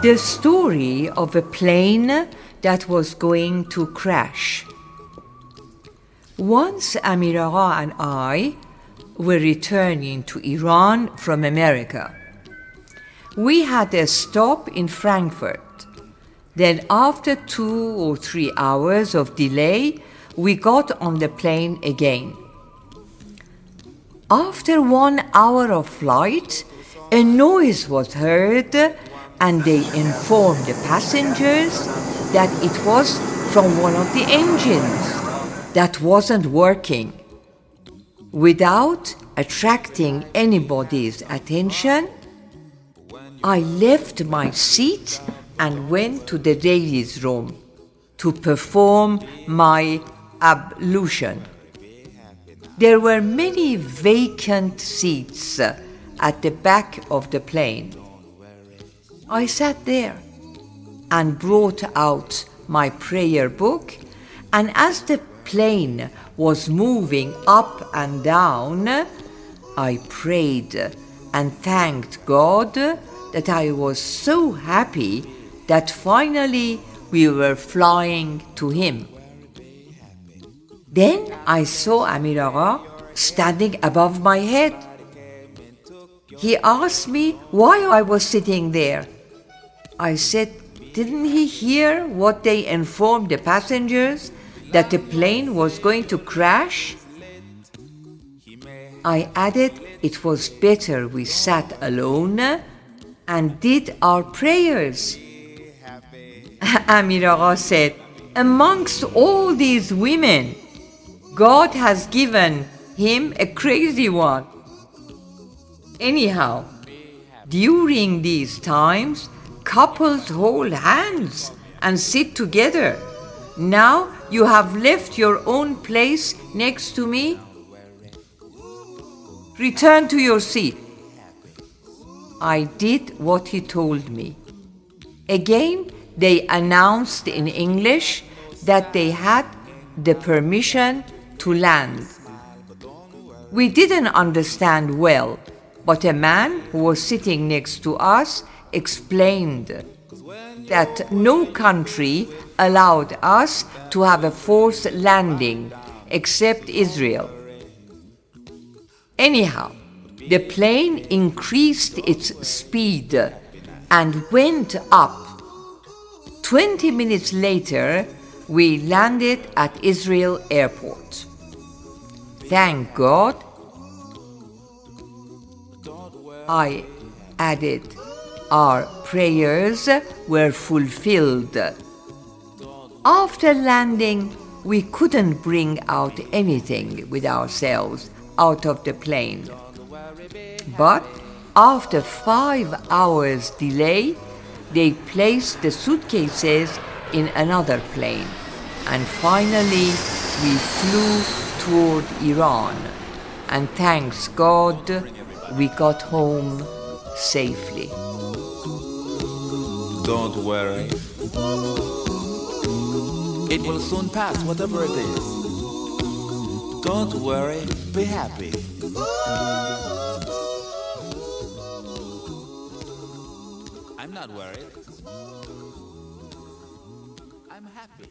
The story of a plane that was going to crash. Once Amir Agha and I were returning to Iran from America. We had a stop in Frankfurt. Then, after two or three hours of delay, we got on the plane again. After one hour of flight, a noise was heard, and they informed the passengers that it was from one of the engines that wasn't working. Without attracting anybody's attention, I left my seat and went to the ladies' room to perform my ablution. There were many vacant seats at the back of the plane. I sat there and brought out my prayer book, and as the plane was moving up and down, I prayed and thanked God that I was so happy that finally we were flying to Him. Then I saw Amir Agha standing above my head. He asked me why I was sitting there. I said, Didn't he hear what they informed the passengers that the plane was going to crash? I added it was better we sat alone and did our prayers. Amir Agha said, Amongst all these women, God has given him a crazy one. Anyhow, during these times, couples hold hands and sit together. Now you have left your own place next to me. Return to your seat. I did what he told me. Again, they announced in English that they had the permission to land. We didn't understand well, but a man who was sitting next to us explained that no country allowed us to have a forced landing except Israel. Anyhow, the plane increased its speed and went up. Twenty minutes later, we landed at Israel airport. Thank God, I added, our prayers were fulfilled. After landing, we couldn't bring out anything with ourselves out of the plane. But after five hours delay, they placed the suitcases in another plane. And finally, we flew toward Iran. And thanks God, we got home safely. Don't worry. It will soon pass, whatever it is. Don't worry, be happy. I'm not worried. I'm happy.